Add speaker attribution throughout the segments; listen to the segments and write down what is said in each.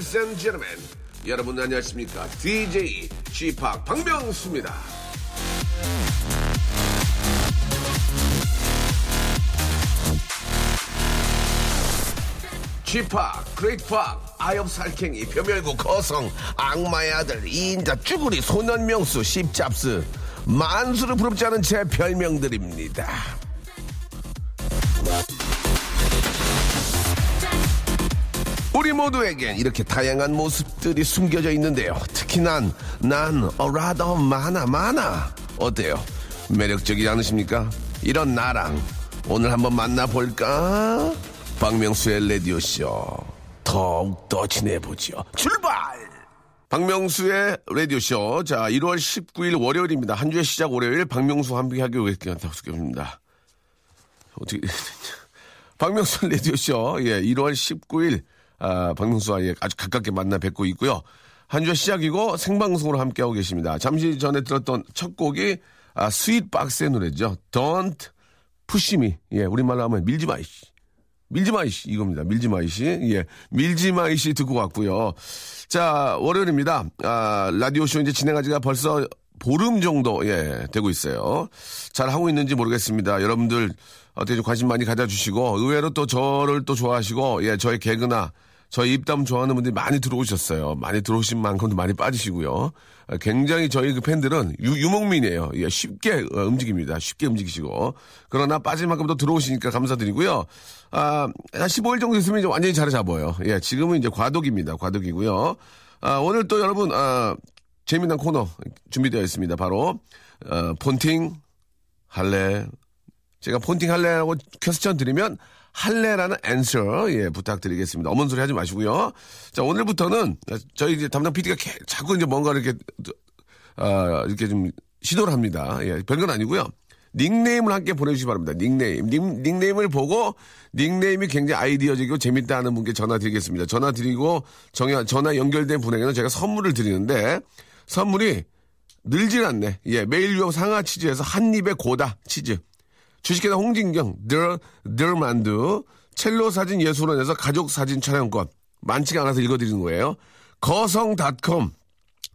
Speaker 1: Ladies and gentlemen 여러분 안녕하십니까? DJ G Park 박명수입니다. G Park Great Park 아엽 살쾡이 벼멸구 거성 악마의 아들 이인자 쭈구리 소년명수 십잡스. 만수르 부럽지 않은 제 별명들입니다 우리 모두에겐 이렇게 다양한 모습들이 숨겨져 있는데요. 특히 난, 난, 어라더 많아, 많아. 어때요? 매력적이지 않으십니까? 이런 나랑 오늘 한번 만나볼까? 박명수의 라디오쇼. 더욱더 친해보죠. 출발! 박명수의 라디오쇼. 자, 1월 19일 월요일입니다. 한 주의 시작 월요일 박명수 함께 하기 위해 다섯 개입니다. 어떻게, 박명수 라디오쇼. 예, 1월 19일 아, 박명수와 예, 아주 가깝게 만나 뵙고 있고요. 한 주의 시작이고 생방송으로 함께하고 계십니다. 잠시 전에 들었던 첫 곡이 아, 스윗박스의 노래죠. Don't Push Me. 예, 우리말로 하면 밀지 마 이씨. 밀지 마 이씨. 이겁니다. 밀지 마 이씨. 예, 밀지 마 이씨 듣고 왔고요. 자, 월요일입니다. 아, 라디오쇼 이제 진행한 지가 벌써 보름 정도, 예, 되고 있어요. 잘 하고 있는지 모르겠습니다. 여러분들 어떻게 좀 관심 많이 가져주시고, 의외로 또 저를 또 좋아하시고, 예, 저의 개그나 저희 입담 좋아하는 분들이 많이 들어오셨어요. 많이 들어오신 만큼도 많이 빠지시고요. 아, 굉장히 저희 그 팬들은 유, 유목민이에요. 예, 쉽게 어, 움직입니다. 쉽게 움직이시고. 그러나 빠질 만큼도 들어오시니까 감사드리고요. 아, 한 15일 정도 있으면 이제 완전히 자리 잡아요. 예, 지금은 이제 과독입니다. 과독이고요. 아, 오늘 또 여러분, 아, 재미난 코너 준비되어 있습니다. 바로, 어, 폰팅 할래. 제가 폰팅 할래라고 퀘스천 드리면 할래라는 앤서 예 부탁드리겠습니다. 어머니 소리 하지 마시고요. 자 오늘부터는 저희 이제 담당 PD가 자꾸 이제 뭔가 이렇게 아 이렇게 좀 시도를 합니다. 예 별건 아니고요. 닉네임을 함께 보내주시기 바랍니다. 닉네임. 닉, 닉네임을 보고 닉네임이 굉장히 아이디어적이고 재밌다 하는 분께 전화 드리겠습니다. 전화 드리고 정야, 전화 연결된 분에게는 제가 선물을 드리는데 선물이 늘질 않네. 예, 매일 유업 상하 치즈에서 한 입에 고다 치즈. 주식회사 홍진경, 들, 들만두, 첼로 사진 예술원에서 가족 사진 촬영권. 많지가 않아서 읽어드리는 거예요. 거성닷컴,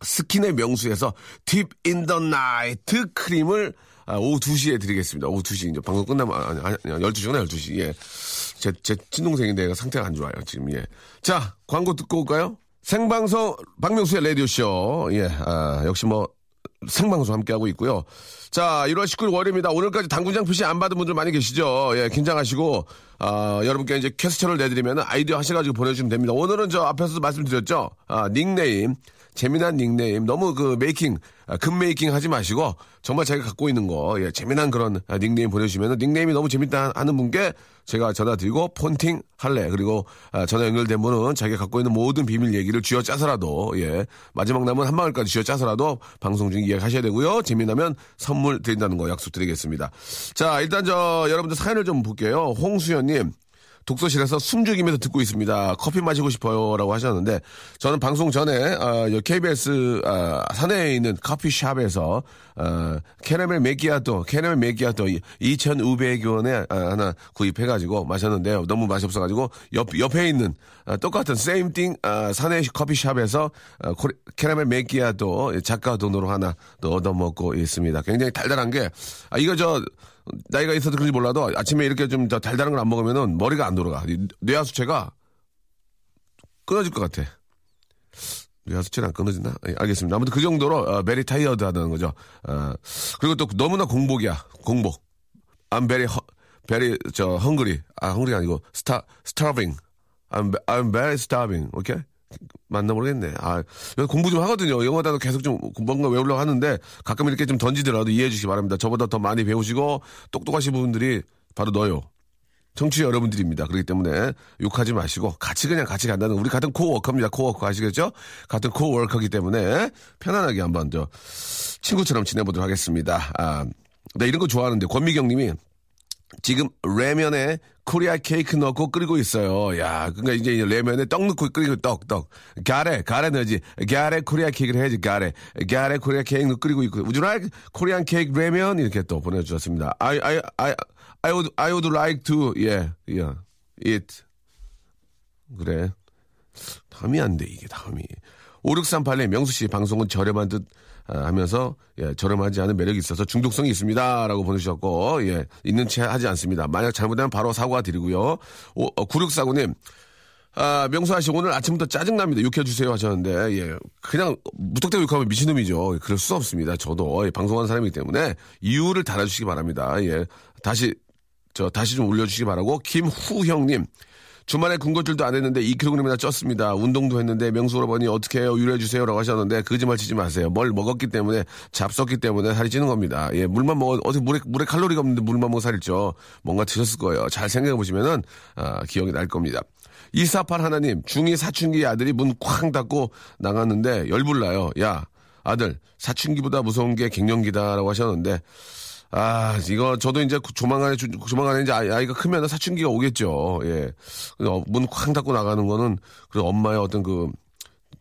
Speaker 1: 스킨의 명수에서 Deep in the Night 크림을 아, 오후 2시에 드리겠습니다. 오후 2시. 이제 방송 끝나면, 아니, 아니, 아니 12시구나, 12시. 예. 제, 제 친동생인데 상태가 안 좋아요, 지금, 예. 자, 광고 듣고 올까요? 생방송, 박명수의 라디오쇼. 예, 아, 역시 뭐, 생방송 함께하고 있고요. 자, 1월 19일 월요일입니다. 오늘까지 당구장 표시 안 받은 분들 많이 계시죠? 예, 긴장하시고, 아, 여러분께 이제 question을 내드리면 아이디어 하셔가지고 보내주시면 됩니다. 오늘은 저 앞에서도 말씀드렸죠? 아, 닉네임. 재미난 닉네임. 너무 그 making, 아, 금 making 하지 마시고, 정말 자기가 갖고 있는 거, 예, 재미난 그런 아, 닉네임 보내주시면 닉네임이 너무 재밌다 하는 분께 제가 전화 드리고 폰팅 할래. 그리고 아, 전화 연결된 분은 자기가 갖고 있는 모든 비밀 얘기를 쥐어 짜서라도, 예, 마지막 남은 한 방울까지 쥐어 짜서라도 방송 중에 이야기하셔야 되고요. 재미나면 선물 드린다는 거 약속드리겠습니다. 자, 일단 저 여러분들 사연을 좀 볼게요. 홍수연님. 독서실에서 숨죽이면서 듣고 있습니다. 커피 마시고 싶어요라고 하셨는데 저는 방송 전에 어, KBS 어, 산에 있는 커피숍에서 어, 캐러멜 마키아토 캐러멜 마키아토 2,500원에 어, 하나 구입해가지고 마셨는데요. 너무 맛이 없어가지고 옆 옆에 있는 어, 똑같은 same thing 어, 어, 코리, 캐러멜 마키아토 작가 돈으로 하나 또 얻어먹고 있습니다. 굉장히 달달한 게 아, 이거 저 나이가 있어도 그런지 몰라도 아침에 이렇게 좀더 달달한 걸 안 먹으면은 머리가 안 돌아가. 뇌하수체가 끊어질 것 같아. 뇌하수체는 안 끊어진다? 예, 알겠습니다. 아무튼 그 정도로 어, very tired 하다는 거죠. 어, 그리고 또 너무나 공복이야. 공복. I'm very, very, 저, hungry. 아, hungry가 아니고, star, starving. I'm, I'm very starving. 오케이? 맞나 모르겠네. 아, 공부 좀 하거든요. 영어 단어 계속 좀 뭔가 외우려고 하는데 가끔 이렇게 좀 던지더라도 이해해 주시기 바랍니다. 저보다 더 많이 배우시고 똑똑하신 분들이 바로 너요. 청취자 여러분들입니다. 그렇기 때문에 욕하지 마시고 같이 그냥 같이 간다는 우리 같은 코워커입니다. 코워커 아시겠죠? 같은 코워커이기 때문에 편안하게 한번 저 친구처럼 지내보도록 하겠습니다. 아, 나 이런 거 좋아하는데 권미경 님이 지금 라면에 Korean cake 넣고 끓이고 있어요. 야, 그러니까 이제 라면에 떡 넣고 끓이고 떡, 떡. 가래, 가래 넣지. 가래 Korean cake를 해야지, 가래. 가래 Korean cake 끓이고 있고. You like Korean cake 라면? 이렇게 또 보내주셨습니다. I, I, I, I would, I would like to, yeah, yeah, eat. 그래. 다음이 안 돼, 이게 다음이. 5638님, 명수씨 방송은 저렴한 듯 아, 하면서, 예, 저렴하지 않은 매력이 있어서 중독성이 있습니다. 라고 보내주셨고, 예, 있는 채 하지 않습니다. 만약 잘못되면 바로 사과 드리고요. 오, 어, 9649님, 아, 명수 아 씨 오늘 아침부터 짜증납니다. 욕해주세요 하셨는데, 예. 그냥 무턱대고 욕하면 미친놈이죠. 그럴 수 없습니다. 저도 예, 방송하는 사람이기 때문에 이유를 달아주시기 바랍니다. 예. 다시, 저, 다시 좀 올려주시기 바라고, 김후형님. 주말에 군것질도 안 했는데 2kg이나 쪘습니다. 운동도 했는데 명수 오라버니 어떻게 해요? 유래해주세요. 라고 하셨는데 거짓말 치지 마세요. 뭘 먹었기 때문에 잡섰기 때문에 살이 찌는 겁니다. 예, 물만 먹어, 어떻게 물에, 물에 칼로리가 없는데 물만 먹어 살이 쪄. 뭔가 드셨을 거예요. 잘 생각해 보시면은, 아, 기억이 날 겁니다. 248 하나님, 중2 사춘기 아들이 문 쾅 닫고 나갔는데 열불 나요. 야, 아들, 사춘기보다 무서운 게 갱년기다라고 하셨는데, 아, 이거 저도 이제 조만간에 조만간에 이제 아이가 크면 사춘기가 오겠죠. 예. 문 쾅 닫고 나가는 거는 그 엄마의 어떤 그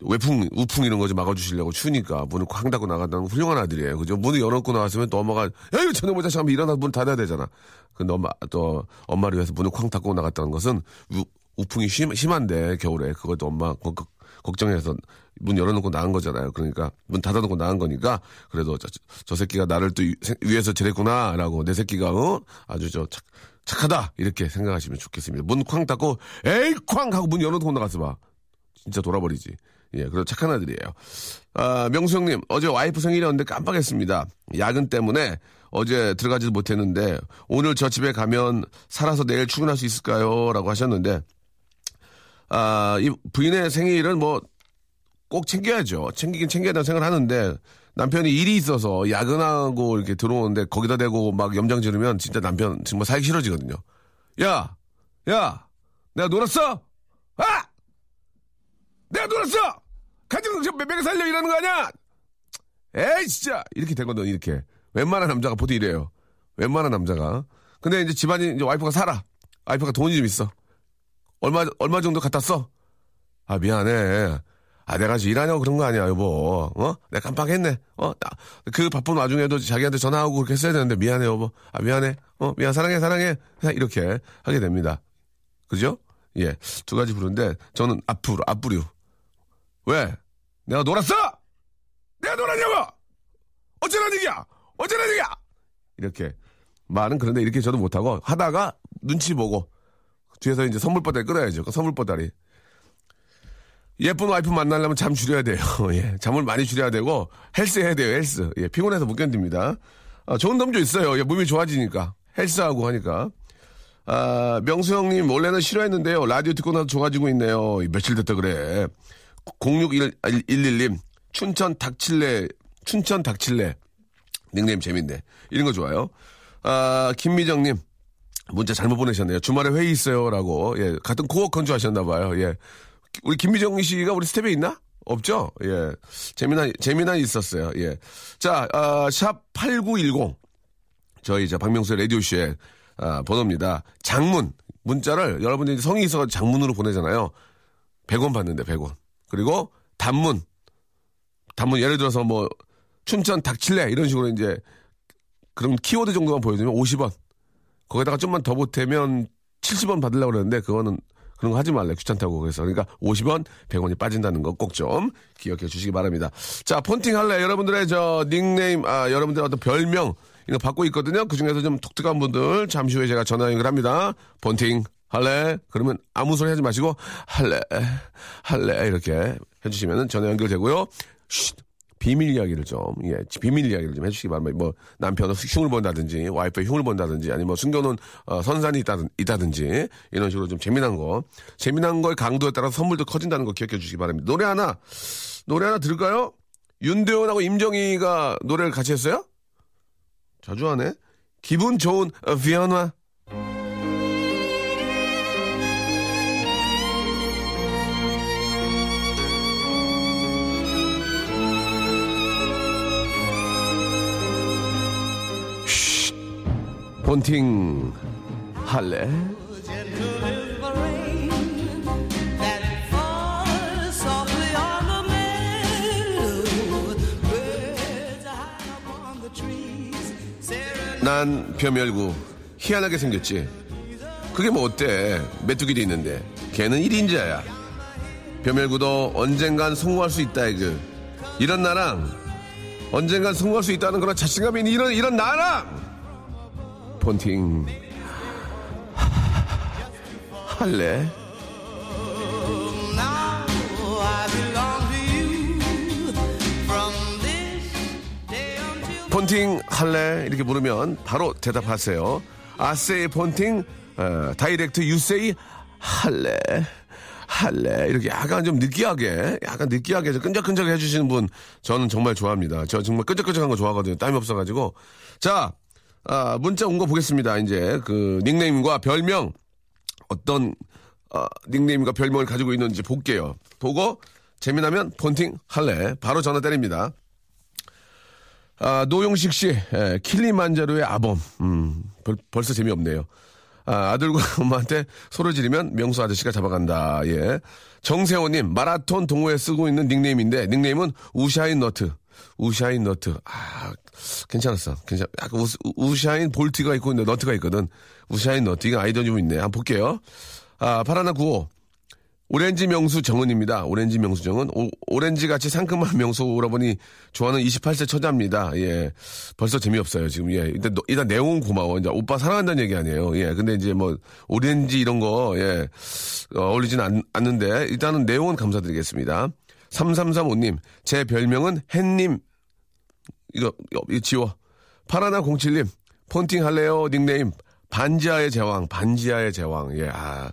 Speaker 1: 외풍, 우풍 이런 거좀 막아주시려고 추니까 문을 쾅 닫고 나간다는 훌륭한 아들이에요. 그죠? 문을 열어놓고 나왔으면 또 엄마가, 야, 이거 저녁 보자, 잠깐 일어나서 문 닫아야 되잖아. 근데 엄마, 또 엄마를 위해서 문을 쾅 닫고 나갔다는 것은 우, 우풍이 심, 심한데, 겨울에. 그것도 엄마 걱정해서 문 열어놓고 나간 거잖아요. 그러니까 문 닫아놓고 나간 거니까 그래도 저, 저 새끼가 나를 또 위해서 저랬구나라고 내 새끼가 어? 아주 저 착, 착하다 이렇게 생각하시면 좋겠습니다. 문 쾅 닫고 에이 쾅 하고 문 열어놓고 나갔어 봐. 진짜 돌아버리지. 예, 그래도 착한 아들이에요. 아, 명수 형님, 어제 와이프 생일이었는데 깜빡했습니다. 야근 때문에 어제 들어가지도 못했는데 오늘 저 집에 가면 살아서 내일 출근할 수 있을까요? 라고 하셨는데 아, 이 부인의 생일은 뭐 꼭 챙겨야죠. 챙기긴 챙겨야 된다고 생각을 하는데 남편이 일이 있어서 야근하고 이렇게 들어오는데 거기다 대고 막 염장 지르면 진짜 남편 정말 살기 싫어지거든요. 야! 야! 내가 놀았어? 아! 내가 놀았어! 가지고 몇 명이 살려 이러는 거 아니야? 에이, 진짜! 이렇게 되거든, 이렇게. 웬만한 남자가 보통 이래요. 웬만한 남자가. 근데 이제 집안이 이제 와이프가 살아. 와이프가 돈이 좀 있어. 얼마, 얼마 정도 갖다 써? 아, 미안해. 아, 내가 지금 일하냐고 그런 거 아니야, 여보. 어? 내가 깜빡했네. 어? 그 바쁜 와중에도 자기한테 전화하고 그렇게 했어야 되는데, 미안해, 여보. 아, 미안해. 어? 미안, 사랑해, 사랑해. 이렇게 하게 됩니다. 그죠? 예. 두 가지 부른데, 저는 앞으로, 앞부류. 왜? 내가 놀았어? 내가 놀았냐고! 어쩌라는 얘기야! 어쩌라는 얘기야! 이렇게. 말은 그런데 이렇게 저도 못하고, 하다가 눈치 보고, 뒤에서 이제 선물 보따리 끌어야죠. 그 선물 보따리. 예쁜 와이프 만나려면 잠 줄여야 돼요. 예. 잠을 많이 줄여야 되고, 헬스 해야 돼요, 헬스. 예. 피곤해서 못 견딥니다. 아, 좋은 점도 있어요. 예. 몸이 좋아지니까. 헬스하고 하니까. 아, 명수 형님, 원래는 싫어했는데요. 라디오 듣고 나서 좋아지고 있네요. 며칠 됐다 그래. 06111님, 춘천 닭칠레, 춘천 닭칠레. 닉네임 재밌네. 이런 거 좋아요. 아, 김미정님, 문자 잘못 보내셨네요. 주말에 회의 있어요라고. 예, 같은 코어 건조 하셨나 봐요. 예. 우리 김미정 씨가 우리 스텝에 있나? 없죠? 예. 재미난, 재미난 있었어요. 예. 자, 아, 샵8910. 저희 이제 박명수의 라디오쇼의 아, 번호입니다. 장문. 문자를 여러분들이 성이 있어서 장문으로 보내잖아요. 100원 받는데, 100원. 그리고 단문. 단문, 예를 들어서 뭐, 춘천 닥칠래. 이런 식으로 이제 그런 키워드 정도만 보여주면 50원. 거기다가 좀만 더 보태면 70원 받으려고 그러는데 그거는 그런 거 하지 말래. 귀찮다고 그래서. 그러니까 50원, 100원이 빠진다는 거 꼭 좀 기억해 주시기 바랍니다. 자, 폰팅 할래. 여러분들의 저 닉네임, 아, 여러분들의 어떤 별명, 이거 받고 있거든요. 그 중에서 좀 독특한 분들 잠시 후에 제가 전화 연결합니다. 폰팅 할래? 그러면 아무 소리 하지 마시고 할래, 할래 이렇게 해주시면 전화 연결되고요. 쉿, 비밀 이야기를 좀, 예, 비밀 이야기를 좀 해주시기 바랍니다. 뭐, 남편은 흉을 본다든지, 와이프의 흉을 본다든지, 아니면 뭐 숨겨놓은, 어, 선산이 있다든, 있다든지, 이런 식으로 좀 재미난 거, 재미난 거의 강도에 따라서 선물도 커진다는 거 기억해 주시기 바랍니다. 노래 하나, 노래 하나 들을까요? 윤대원하고 임정희가 노래를 같이 했어요? 자주 하네? 기분 좋은, 어, 비언화. 폰팅 할래? 난 벼멸구 희한하게 생겼지. 그게 뭐 어때? 메뚜기도 있는데. 걔는 1인자야. 벼멸구도 언젠간 성공할 수 있다, 이그. 이런 나랑 언젠간 성공할 수 있다는 그런 자신감이 있는 이런, 이런 나랑 폰팅 할래? 폰팅 할래? 이렇게 물으면 바로 대답하세요. 아세이 폰팅 어, 다이렉트 유세이 할래? 할래? 이렇게 약간 좀 느끼하게, 약간 느끼하게 좀 끈적끈적 해주시는 분 저는 정말 좋아합니다. 저 정말 끈적끈적한 거 좋아하거든요. 땀이 없어가지고. 자, 아, 문자 온 거 보겠습니다. 이제 그 닉네임과 별명 어떤 어, 닉네임과 별명을 가지고 있는지 볼게요. 보고 재미나면 폰팅 할래? 바로 전화 때립니다. 아, 노용식 씨, 예, 킬리만자로의 아범. 음, 벌, 벌써 재미없네요. 아, 아들과 엄마한테 소리 지르면 명수 아저씨가 잡아간다. 예. 정세호님, 마라톤 동호회 쓰고 있는 닉네임인데, 닉네임은 우사인 너트. 우사인 너트. 아, 괜찮았어. 괜찮, 약간 우, 우사인 볼트가 있고, 너트가 있거든. 우사인 너트. 이거 아이디어 좀 있네. 한번 볼게요. 아, 파라나 구호. 오렌지 명수 정은입니다. 오렌지 명수 정은. 오, 렌지 같이 상큼한 명수 오라버니 좋아하는 28세 처자입니다. 예. 벌써 재미없어요, 지금. 예. 일단, 일단 내용은 고마워. 이제 오빠 사랑한다는 얘기 아니에요. 예. 근데 이제 뭐, 오렌지 이런 거, 예. 어, 어울리진 않, 않는데, 일단은 내용은 감사드리겠습니다. 3335님, 제 별명은 햇님. 이거, 이거 지워. 파라나 07님, 폰팅 할래요? 닉네임. 반지하의 제왕, 반지하의 제왕. 예, 아,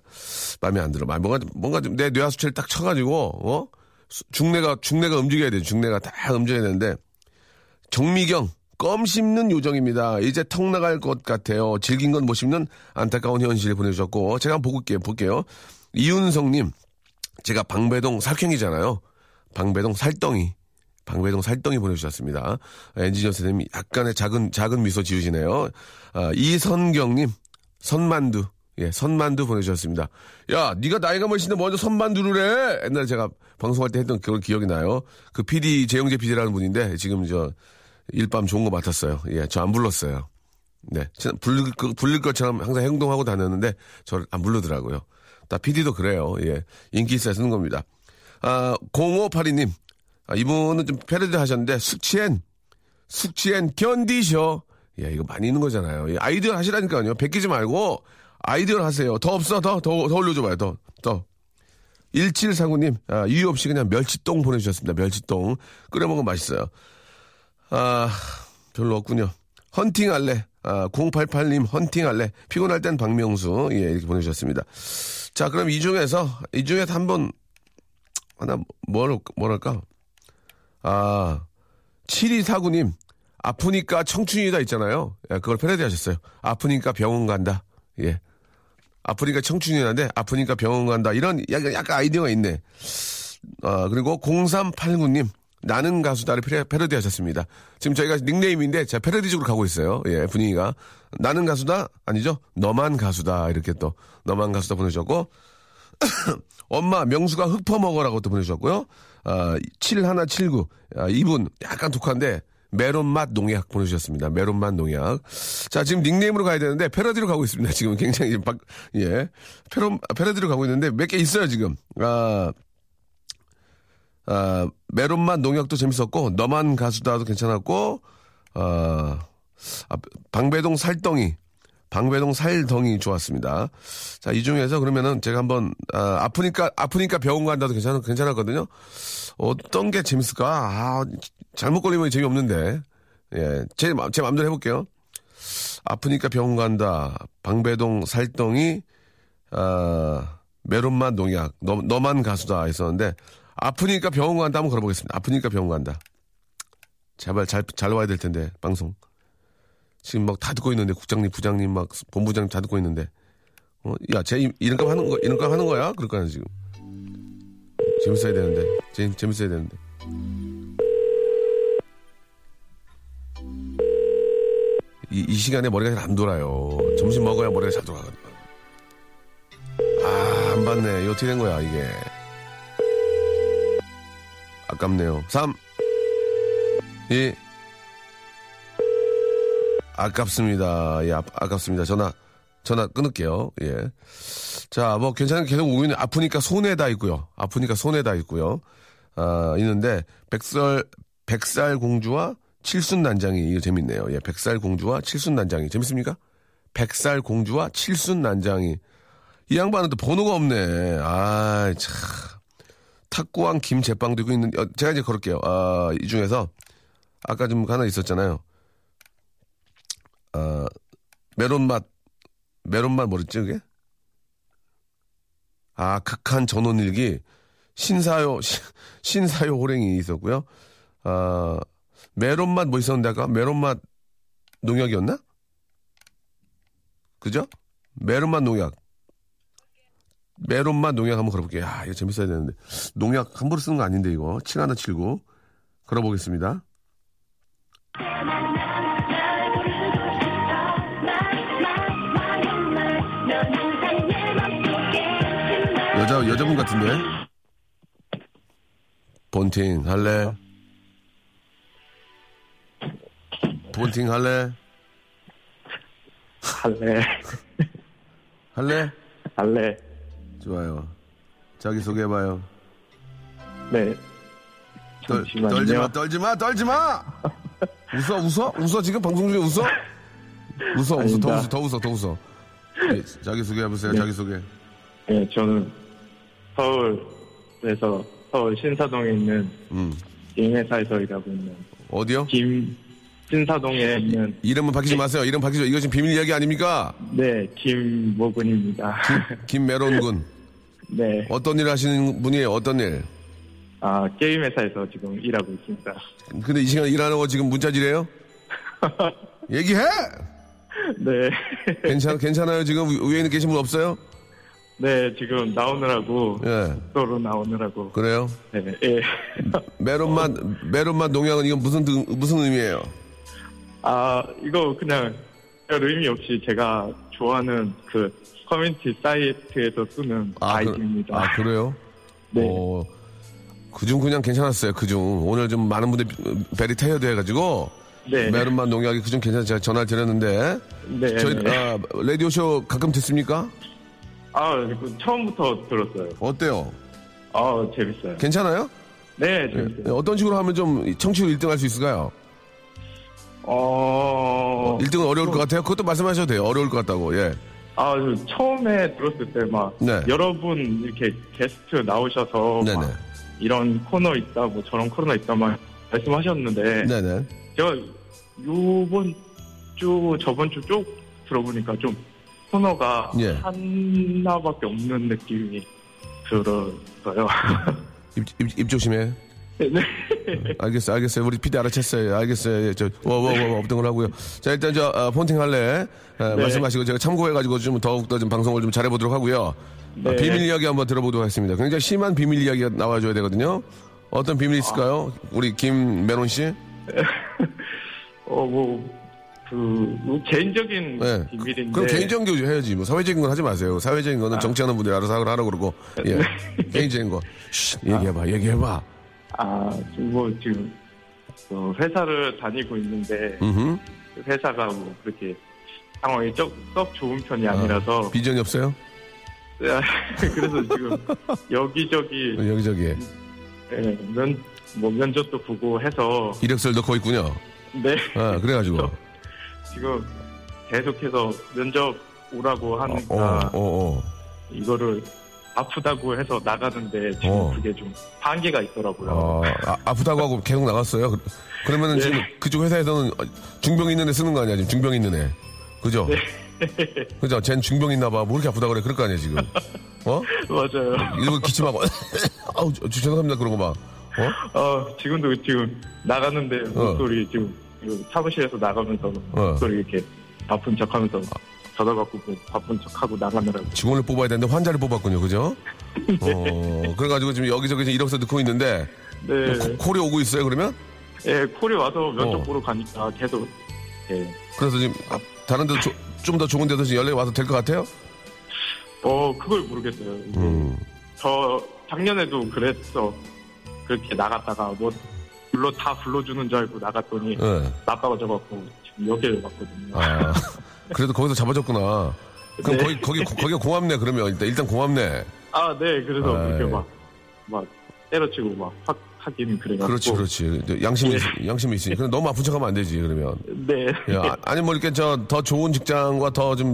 Speaker 1: 마음에 안 들어. 뭔가, 뭔가 좀 내 뇌하수체를 딱 쳐가지고, 어? 중내가, 중내가 움직여야 돼. 중내가 다 움직여야 되는데. 정미경, 껌 씹는 요정입니다. 이제 턱 나갈 것 같아요. 즐긴 건 못 씹는 안타까운 현실 보내주셨고, 제가 한번 보고 볼게요. 이윤성님, 제가 방배동 살쾡이잖아요. 방배동 살덩이. 방배동 살덩이 보내주셨습니다. 엔지니어 선생님이 약간의 작은, 작은 미소 지으시네요. 아, 이선경님, 선만두. 예, 선만두 보내주셨습니다. 야, 네가 나이가 몇인데 먼저 선만두를 해? 옛날에 제가 방송할 때 했던 그걸 기억이 나요. 그 PD, 재영재 PD라는 분인데, 지금 저, 일밤 좋은 거 맡았어요. 예, 저 안 불렀어요. 네. 불릴, 불릴 것처럼 항상 행동하고 다녔는데, 저를 안 부르더라고요. 다 PD도 그래요. 예. 인기 있어야 쓰는 겁니다. 아, 0582님, 아, 이분은 좀 패러디 하셨는데 숙취엔 숙취엔 견디셔. 예, 이거 많이 있는 거잖아요. 예, 아이디어 하시라니까요. 베끼지 말고 아이디어 하세요. 더 없어, 더, 더, 더 올려줘봐요. 더, 더. 1749님, 아, 이유 없이 그냥 멸치똥 보내주셨습니다. 멸치똥. 끓여 먹으면 맛있어요. 아, 별로 없군요. 헌팅 할래. 아, 088님, 헌팅 할래. 피곤할 땐 박명수. 예, 이렇게 보내주셨습니다. 자, 그럼 이 중에서, 이 중에서 한 번, 하나, 뭘, 뭐랄까. 아, 7249님, 아프니까 청춘이다 있잖아요. 예, 그걸 패러디 하셨어요. 아프니까 병원 간다. 예. 아프니까 청춘이라는데, 아프니까 병원 간다. 이런 약간, 약간 아이디어가 있네. 아, 그리고 0389님, 나는 가수다를 패러디 하셨습니다. 지금 저희가 닉네임인데, 제가 패러디적으로 가고 있어요. 예, 분위기가. 나는 가수다? 아니죠? 너만 가수다. 이렇게 또, 너만 가수다 보내주셨고, 엄마, 명수가 흙 퍼먹어라고 또 보내주셨고요. 아, 7179. 아, 이분 약간 독한데 메론 맛 농약 보내주셨습니다. 메론 맛 농약. 자, 지금 닉네임으로 가야 되는데 패러디로 가고 있습니다. 지금 굉장히 박, 예. 패러, 패러디로 가고 있는데 몇 개 있어요, 지금. 아, 아, 메론 맛 농약도 재밌었고, 너만 가수다도 괜찮았고, 아, 아 방배동 살덩이. 방배동 살덩이 좋았습니다. 자, 이 중에서 그러면은 제가 한번, 아, 아프니까, 아프니까 병원 간다도 괜찮, 괜찮았거든요. 어떤 게 재밌을까? 아, 잘못 걸리면 재미없는데. 예, 제, 제 마음대로 해볼게요. 아프니까 병원 간다. 방배동 살덩이, 아, 메론맛 농약. 너, 너만 가수다 했었는데, 아프니까 병원 간다 한번 걸어보겠습니다. 아프니까 병원 간다. 제발 잘, 잘 와야 될 텐데, 방송. 지금 막 다 듣고 있는데 국장님, 부장님, 막 본부장님 다 듣고 있는데 어, 야, 제 이름값 하는 거 이름값 하는 거야? 그럴 거야 지금. 재밌어야 되는데, 재, 재밌어야 되는데. 이, 이 시간에 머리가 잘 안 돌아요. 점심 먹어야 머리가 잘 돌아가거든요. 받네. 이거 어떻게 된 거야, 이게. 아깝네요. 3, 2, 아깝습니다. 예, 아, 아깝습니다. 전화, 전화 끊을게요. 예. 자, 뭐, 괜찮은 계속 있는, 아프니까 손에 다 있고요. 아프니까 손에 다 있고요. 아, 있는데, 백설, 백살 공주와 칠순 난장이, 이거 재밌네요. 예, 백살 공주와 칠순 난장이. 재밌습니까? 백살 공주와 칠순 난장이. 이 양반은 또 번호가 없네. 아, 참. 탁구왕 김제빵도 있고 있는, 어, 제가 이제 걸을게요. 아, 이 중에서, 아까 좀 하나 있었잖아요. 아, 메론맛, 메론맛 뭐랬지, 그게? 아, 극한 전원일기, 신사요, 신, 신사요 호랭이 있었고요. 아, 메론맛 뭐 있었는데 아까? 메론맛 농약이었나? 그죠? 메론맛 농약. 메론맛 농약 한번 걸어볼게요. 야, 이거 재밌어야 되는데. 농약 함부로 쓰는 거 아닌데, 이거. 칠 하나 칠고. 걸어보겠습니다. 여자, 여자분 같은데? 본팅 할래? 본팅 할래?
Speaker 2: 할래.
Speaker 1: 할래?
Speaker 2: 할래.
Speaker 1: 좋아요. 자기 소개해봐요.
Speaker 2: 네.
Speaker 1: 떨. 떨지 마, 떨지 마, 떨지 마! 웃어, 웃어? 웃어? 지금 방송 중에 웃어? 웃어, 웃어, 더
Speaker 2: 아닙니다.
Speaker 1: 웃어, 더 웃어, 더 웃어. 예, 자기 소개해보세요,
Speaker 2: 네.
Speaker 1: 자기 소개.
Speaker 2: 네, 저는 서울에서 서울 신사동에 있는
Speaker 1: 음.
Speaker 2: 게임 회사에서 일하고 있는
Speaker 1: 어디요?
Speaker 2: 김 신사동에 있는
Speaker 1: 이름은 밝히지 마세요. 이름 밝히죠. 이거 지금 비밀 이야기 아닙니까?
Speaker 2: 네 김모근입니다.
Speaker 1: 김메론군.
Speaker 2: 네,
Speaker 1: 어떤 일 하시는 분이에요? 어떤 일?
Speaker 2: 아 게임 회사에서 지금 일하고 있습니다.
Speaker 1: 근데 이 시간 일하는 거 지금 문자질이에요? 얘기해!
Speaker 2: 네,
Speaker 1: 괜찮, 괜찮아요? 지금 위에 있는 계신 분 없어요?
Speaker 2: 네 지금 나오느라고
Speaker 1: 예.
Speaker 2: 속도로 나오느라고
Speaker 1: 그래요?
Speaker 2: 네, 예.
Speaker 1: 메론맛, 메론맛 농약은 이건 무슨, 등- 무슨 의미예요?
Speaker 2: 아 이거 그냥 별 의미 없이 제가 좋아하는 그 커뮤니티 사이트에서 쓰는
Speaker 1: 그-
Speaker 2: 아, 이디입니다
Speaker 1: 아, 그래요?
Speaker 2: 네.
Speaker 1: 어, 그중 그냥 괜찮았어요. 그중. 오늘 좀 많은 분들이 벨이 태여돼 해가지고.
Speaker 2: 네.
Speaker 1: 메론맛 농약이 그중 괜찮아서 제가 전화를 드렸는데.
Speaker 2: 네.
Speaker 1: 저희,
Speaker 2: 네.
Speaker 1: 아, 라디오 쇼 가끔 듣습니까?
Speaker 2: 아, 그 처음부터 들었어요.
Speaker 1: 어때요?
Speaker 2: 아, 재밌어요.
Speaker 1: 괜찮아요?
Speaker 2: 네,
Speaker 1: 예.
Speaker 2: 재밌어요.
Speaker 1: 어떤 식으로 하면 좀 청취율 1등 할 수 있을까요?
Speaker 2: 어,
Speaker 1: 1등은 어려울 것 같아요? 그것도 말씀하셔도 돼요. 어려울 것 같다고, 예.
Speaker 2: 아, 저 처음에 들었을 때 막,
Speaker 1: 네.
Speaker 2: 여러분 이렇게 게스트 나오셔서, 이런 코너 있다, 뭐 저런 코너 있다, 막 말씀하셨는데,
Speaker 1: 네네.
Speaker 2: 제가 요번 주, 저번 주 쭉 들어보니까 좀 코너가
Speaker 1: 예.
Speaker 2: 하나밖에 없는 느낌이 들었어요.
Speaker 1: 입, 입, 입 조심해.
Speaker 2: 네.
Speaker 1: 알겠어요, 알겠어요. 우리 PD 알아챘어요. 알겠어요. 예, 저, 워, 워, 워, 없던 걸 하고요. 자, 일단 저, 어, 폰팅 할래. 어,
Speaker 2: 네.
Speaker 1: 말씀하시고 제가 참고해가지고 좀 더욱더 좀 방송을 좀 잘해보도록 하고요.
Speaker 2: 네.
Speaker 1: 어, 비밀 이야기 한번 들어보도록 하겠습니다. 굉장히 심한 비밀 이야기가 나와줘야 되거든요. 어떤 비밀이 있을까요? 우리 김메론 씨?
Speaker 2: 어, 뭐, 그, 뭐 개인적인
Speaker 1: 네.
Speaker 2: 비밀인데.
Speaker 1: 그럼 개인적인 거 해야지. 뭐 사회적인 건 하지 마세요. 사회적인 거는 정치하는 분들이 알아서 하라고 그러고. 예.
Speaker 2: 네.
Speaker 1: 개인적인 거. 쉿, 얘기해봐, 얘기해봐.
Speaker 2: 아, 뭐, 지금, 어, 회사를 다니고 있는데,
Speaker 1: 음
Speaker 2: 회사가 뭐, 그렇게 상황이 썩, 썩 좋은 편이 아니라서,
Speaker 1: 비전이 없어요?
Speaker 2: 그래서 지금, 여기저기,
Speaker 1: 여기저기.
Speaker 2: 예, 면, 뭐, 면접도 보고 해서,
Speaker 1: 이력서를 넣고 있군요.
Speaker 2: 네,
Speaker 1: 아, 그래가지고.
Speaker 2: 지금 계속해서 면접 오라고
Speaker 1: 어,
Speaker 2: 하니까,
Speaker 1: 어, 어.
Speaker 2: 이거를 아프다고 해서 나가는데, 지금
Speaker 1: 어.
Speaker 2: 그게 좀 한계가 있더라고요.
Speaker 1: 어, 아, 아프다고 하고 계속 나갔어요. 그- 그러면은
Speaker 2: 네.
Speaker 1: 지금 그쪽 회사에서는 중병 있는 애 쓰는 거 아니야, 지금 중병 있는 애. 그죠?
Speaker 2: 네.
Speaker 1: 그죠? 쟨 중병 있나 봐. 뭐 이렇게 아프다 그래. 그럴 거 아니야, 지금. 어?
Speaker 2: 맞아요.
Speaker 1: 이러고 기침하고, 아우, 저- 죄송합니다. 그러고 막. 어?
Speaker 2: 어, 지금도 지금 나가는데
Speaker 1: 어.
Speaker 2: 목소리 지금 그 사무실에서 나가면서
Speaker 1: 어.
Speaker 2: 목소리 이렇게 바쁜 척 하면서 전화받고 뭐 바쁜 척 하고 나가느라고.
Speaker 1: 직원을 뽑아야 되는데 환자를 뽑았군요. 그죠? 어, 그래가지고 지금 여기저기 지금 이력서 넣고 있는데,
Speaker 2: 네.
Speaker 1: 코, 콜이 오고 있어요, 그러면?
Speaker 2: 예, 콜이 와서 면접
Speaker 1: 어.
Speaker 2: 보러 가니까 계속, 예.
Speaker 1: 그래서 지금, 아, 다른 데좀더 좋은 데서 연락이 와서 될 것 같아요?
Speaker 2: 어 그걸 모르겠어요.
Speaker 1: 음.
Speaker 2: 저 작년에도 그랬어. 그렇게 나갔다가 뭐 불러 다 불러주는 줄 알고 나갔더니
Speaker 1: 예.
Speaker 2: 나빠져갖고 지금 여기를 왔거든요.
Speaker 1: 아, 그래도 거기서 잡아줬구나. 그럼
Speaker 2: 네.
Speaker 1: 거기, 거기, 거기가 고맙네, 그러면. 일단, 일단 고맙네.
Speaker 2: 아, 네. 그래서
Speaker 1: 아이.
Speaker 2: 그렇게 막, 막 때려치고 막 확 하긴 그래갖고.
Speaker 1: 그렇지, 그렇지. 양심이, 있- 양심이 있으니. 그럼 너무 아픈 척 하면 안 되지, 그러면.
Speaker 2: 네.
Speaker 1: 야, 아니, 뭐, 이렇게 저, 더 좋은 직장과 더 좀,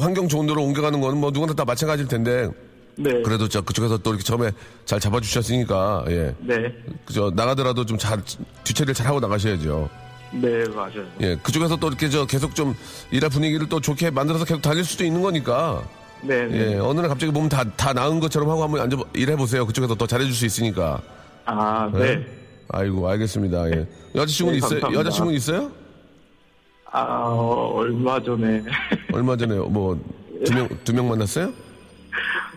Speaker 1: 환경 좋은 데로 옮겨가는 거는 뭐, 누구나 다 마찬가지일 텐데.
Speaker 2: 네.
Speaker 1: 그래도 저, 그쪽에서 또 이렇게 처음에 잘 잡아주셨으니까, 예.
Speaker 2: 네.
Speaker 1: 그저, 나가더라도 좀 잘, 뒤처리를 잘 하고 나가셔야죠.
Speaker 2: 네, 맞아요.
Speaker 1: 예. 그쪽에서 또 이렇게 저, 계속 좀, 일할 분위기를 또 좋게 만들어서 계속 달릴 수도 있는 거니까.
Speaker 2: 네. 네.
Speaker 1: 예. 어느 날 갑자기 보면 다, 다 나은 것처럼 하고 한번 앉아, 일해 보세요. 그쪽에서 더 잘해줄 수 있으니까.
Speaker 2: 아,
Speaker 1: 예?
Speaker 2: 네.
Speaker 1: 아이고, 알겠습니다. 예. 여자친구는
Speaker 2: 네,
Speaker 1: 있어요? 여자친구는 있어요?
Speaker 2: 아, 어, 얼마 전에.
Speaker 1: 얼마 전에 뭐, 두 명, 두 명 만났어요?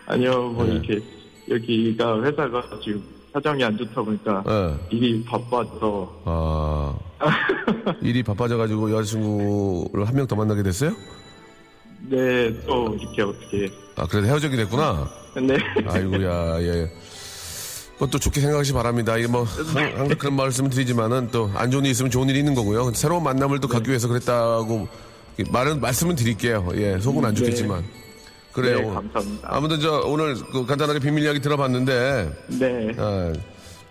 Speaker 2: 아니요, 뭐,
Speaker 1: 네.
Speaker 2: 이렇게, 여기가 회사가 지금 사정이 안 좋다 보니까
Speaker 1: 예.
Speaker 2: 일이 바빠서.
Speaker 1: 아, 일이 바빠져가지고 여자친구를 한 명 더 만나게 됐어요?
Speaker 2: 네, 또 이렇게 어떻게.
Speaker 1: 아, 그래도 헤어지게 됐구나.
Speaker 2: 네.
Speaker 1: 아이고야, 예. 그것도 좋게 생각하시 기 바랍니다. 이게 뭐, 항- 항상 그런 말씀을 드리지만은 또 안 좋은 일이 있으면 좋은 일이 있는 거고요. 새로운 만남을 또 갖기 위해서 그랬다고 말은, 말씀은 드릴게요. 예, 속은 안
Speaker 2: 네.
Speaker 1: 좋겠지만. 그래요.
Speaker 2: 네, 감사합니다.
Speaker 1: 아무튼 저 오늘 그 간단하게 비밀 이야기 들어봤는데,
Speaker 2: 네.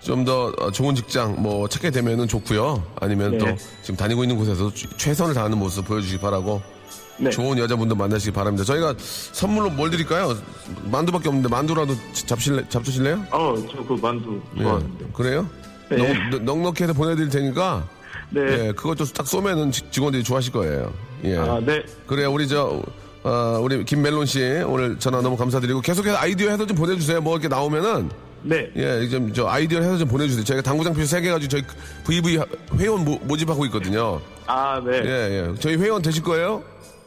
Speaker 1: 좀더 좋은 직장 뭐 찾게 되면은 좋고요. 아니면
Speaker 2: 네.
Speaker 1: 또 지금 다니고 있는 곳에서 최선을 다하는 모습 보여주시기 바라고
Speaker 2: 네.
Speaker 1: 좋은 여자분들 만나시기 바랍니다. 저희가 선물로 뭘 드릴까요? 만두밖에 없는데 만두라도 잡실래, 잡수실래요?
Speaker 2: 어, 저 그 만두 좋아하는데.
Speaker 1: 예. 그래요?
Speaker 2: 네.
Speaker 1: 넉, 넉넉히 해서 보내드릴 테니까
Speaker 2: 네.
Speaker 1: 예, 그것도 딱 쏘면은 직- 직원들이 좋아하실 거예요. 예.
Speaker 2: 아, 네.
Speaker 1: 그래요. 우리 저 어, 우리 김멜론 씨 오늘 전화 너무 감사드리고 계속해서 아이디어 해서 좀 보내주세요. 뭐 이렇게 나오면은
Speaker 2: 네.
Speaker 1: 예, 좀, 저, 아이디어 해서 좀 보내주세요. 저희가 당구장 표 3개 가지고 저희 VV 회원 모, 모집하고 있거든요.
Speaker 2: 아, 네.
Speaker 1: 예, 예. 저희 회원 되실 거예요?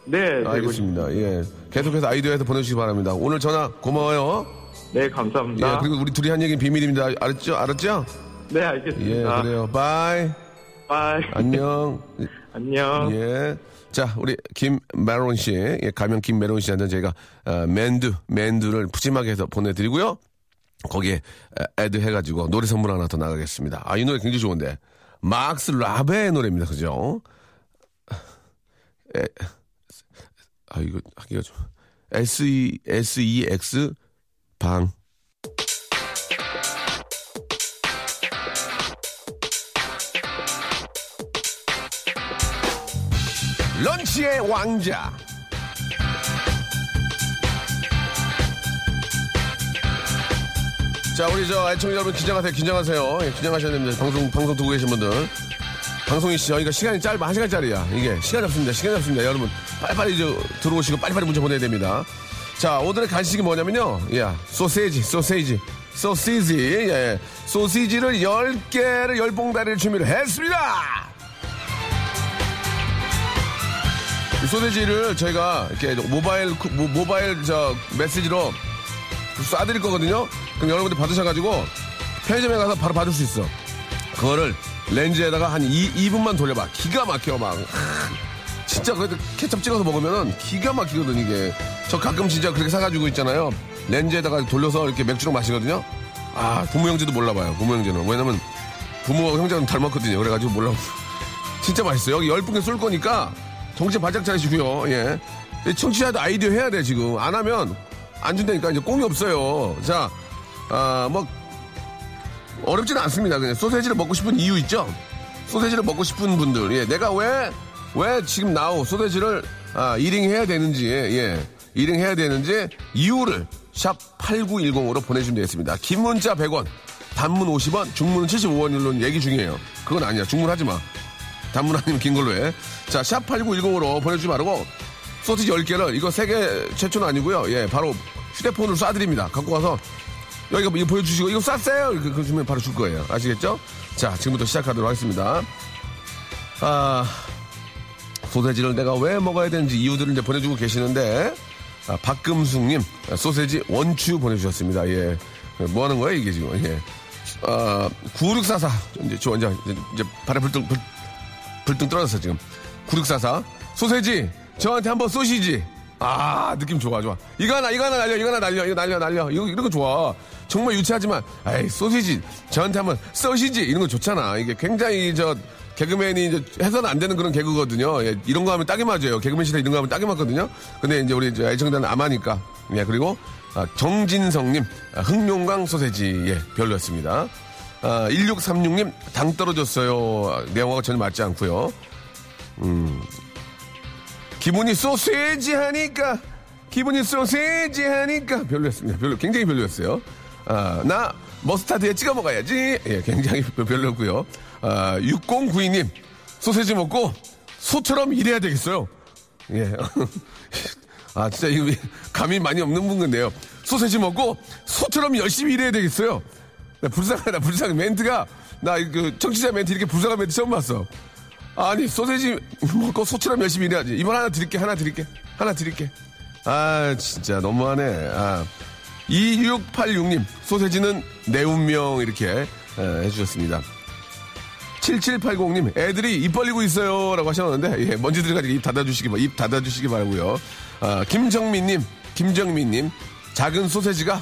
Speaker 2: 네. 되고
Speaker 1: 알겠습니다. 예. 계속해서 아이디어 해서 보내주시기 바랍니다. 오늘 전화 고마워요.
Speaker 2: 있- 네, 감사합니다.
Speaker 1: 예, 그리고 우리 둘이 한 얘기는 비밀입니다. 알았죠? 알았죠?
Speaker 2: 네,
Speaker 1: 예,
Speaker 2: 알겠습니다.
Speaker 1: 그래요.
Speaker 2: Bye. Bye.
Speaker 1: 안녕.
Speaker 2: 안녕.
Speaker 1: 예. 자, 우리 김메론 씨, 예, 가명 김메론 씨한테 저희가 어, 맨두, 맨두를 푸짐하게 해서 보내드리고요. 거기에 에, 애드 해가지고 노래 선물 하나 더 나가겠습니다. 아, 이 노래 굉장히 좋은데. 막스 라베의 노래입니다. 그죠? 에, 아, 이거 하기가 좀. S-E, S-E-X 방. 런치의 왕자. 자, 우리 저 애청자 여러분 긴장하세요. 긴장하세요. 예, 긴장하셔야 됩니다. 방송, 방송 듣고 계신 분들. 방송이 시- 저희가 시간이 짧아. 한 시간짜리야. 이게 시간이 없습니다. 시간이 없습니다. 여러분. 빨리빨리 저 들어오시고 빨리빨리 문자 보내야 됩니다. 자, 오늘의 간식이 뭐냐면요. 예, 소세지, 소세지. 소시지, 예. 소시지를 10개를, 10봉다리를 준비를 했습니다! 소세지를 저희가 이렇게 모바일, 쿠- 모- 모바일 저 메시지로 쏴드릴 거거든요. 그럼 여러분들 받으셔가지고 편의점에 가서 바로 받을 수 있어. 그거를 렌즈에다가 한 2, 분만 돌려봐. 기가 막혀, 막. 하, 진짜 그래도 케첩 찍어서 먹으면은 기가 막히거든, 이게. 저 가끔 진짜 그렇게 사가지고 있잖아요. 렌즈에다가 돌려서 이렇게 맥주랑 마시거든요. 아, 부모 형제도 몰라봐요, 부모 형제는. 왜냐면 부모하고 형제는 닮았거든요. 그래가지고 몰라. 진짜 맛있어요. 여기 열 분께 쏠 거니까 정신 바짝 차리시고요. 예. 청취자도 아이디어 해야 돼, 지금. 안 하면 안 준다니까 이제 꽁이 없어요. 자, 아, 뭐, 어렵지는 않습니다. 그냥 소세지를 먹고 싶은 이유 있죠? 소세지를 먹고 싶은 분들. 예. 내가 왜, 왜 지금 나오 소세지를, 아, 1링 해야 되는지, 예. 1링 해야 되는지 이유를 샵 8910으로 보내주시면 되겠습니다. 긴 문자 100원, 단문 50원, 중문은 75원으로 얘기 중이에요. 그건 아니야. 중문 하지 마. 단문 아니면 긴 걸로 해. 자, 샵8910으로 보내주지 말고, 소시지 10개를, 이거 3개 최초는 아니고요. 예, 바로 휴대폰으로 쏴드립니다. 갖고 가서, 여기가 이거 보여주시고, 이거 쐈어요! 이렇게 그러시면 바로 줄 거예요. 아시겠죠? 자, 지금부터 시작하도록 하겠습니다. 아, 소세지를 내가 왜 먹어야 되는지 이유들을 이제 보내주고 계시는데, 아, 박금숙님, 아, 소세지 원추 보내주셨습니다. 예. 뭐 하는 거야, 이게 지금, 예. 아, 9644. 이제, 저, 이제, 이제, 발에 불등, 불, 불등 떨어졌어, 지금. 9644. 소세지, 저한테 한번 쏘시지. 아, 느낌 좋아, 좋아. 이거 하나, 이거 하나 날려, 이거 하나 날려, 이거 날려, 날려. 이거, 이런 거 좋아. 정말 유치하지만, 에이, 소시지. 저한테 한번 써시지. 이런 거 좋잖아. 이게 굉장히 저, 개그맨이 이제 해서는 안 되는 그런 개그거든요. 예, 이런 거 하면 딱이 맞아요. 개그맨 시대 이런 거 하면 딱이 맞거든요. 근데 이제 우리 애청자는 암하니까. 예, 그리고, 아, 정진성님, 아, 흑룡강 소세지. 예, 별로였습니다. 아, 1636님, 당 떨어졌어요. 아, 내용하고 전혀 맞지 않고요 기분이 소세지 하니까 기분이 소세지 하니까 별로였습니다. 별로 굉장히 별로였어요. 아, 나 머스타드에 찍어 먹어야지. 예, 굉장히 별로였고요. 아, 6092님 소세지 먹고 소처럼 일해야 되겠어요. 예. 아, 진짜 이거 감이 많이 없는 분 같네요. 소세지 먹고 소처럼 열심히 일해야 되겠어요. 나 불쌍하다, 불쌍해. 멘트가, 나 그 청취자 멘트 이렇게 불쌍한 멘트 처음 봤어. 아니, 소세지 먹고 소처럼 열심히 일해야지. 이번 하나 드릴게, 하나 드릴게. 하나 드릴게. 아, 진짜 너무하네. 아. 2686님, 소세지는 내 운명, 이렇게 에, 해주셨습니다. 7780님, 애들이 입 벌리고 있어요. 라고 하셨는데, 예, 먼지 들어가지고 입 닫아주시기, 바- 입 닫아주시기 바라고요 아, 김정민님, 김정민님, 작은 소세지가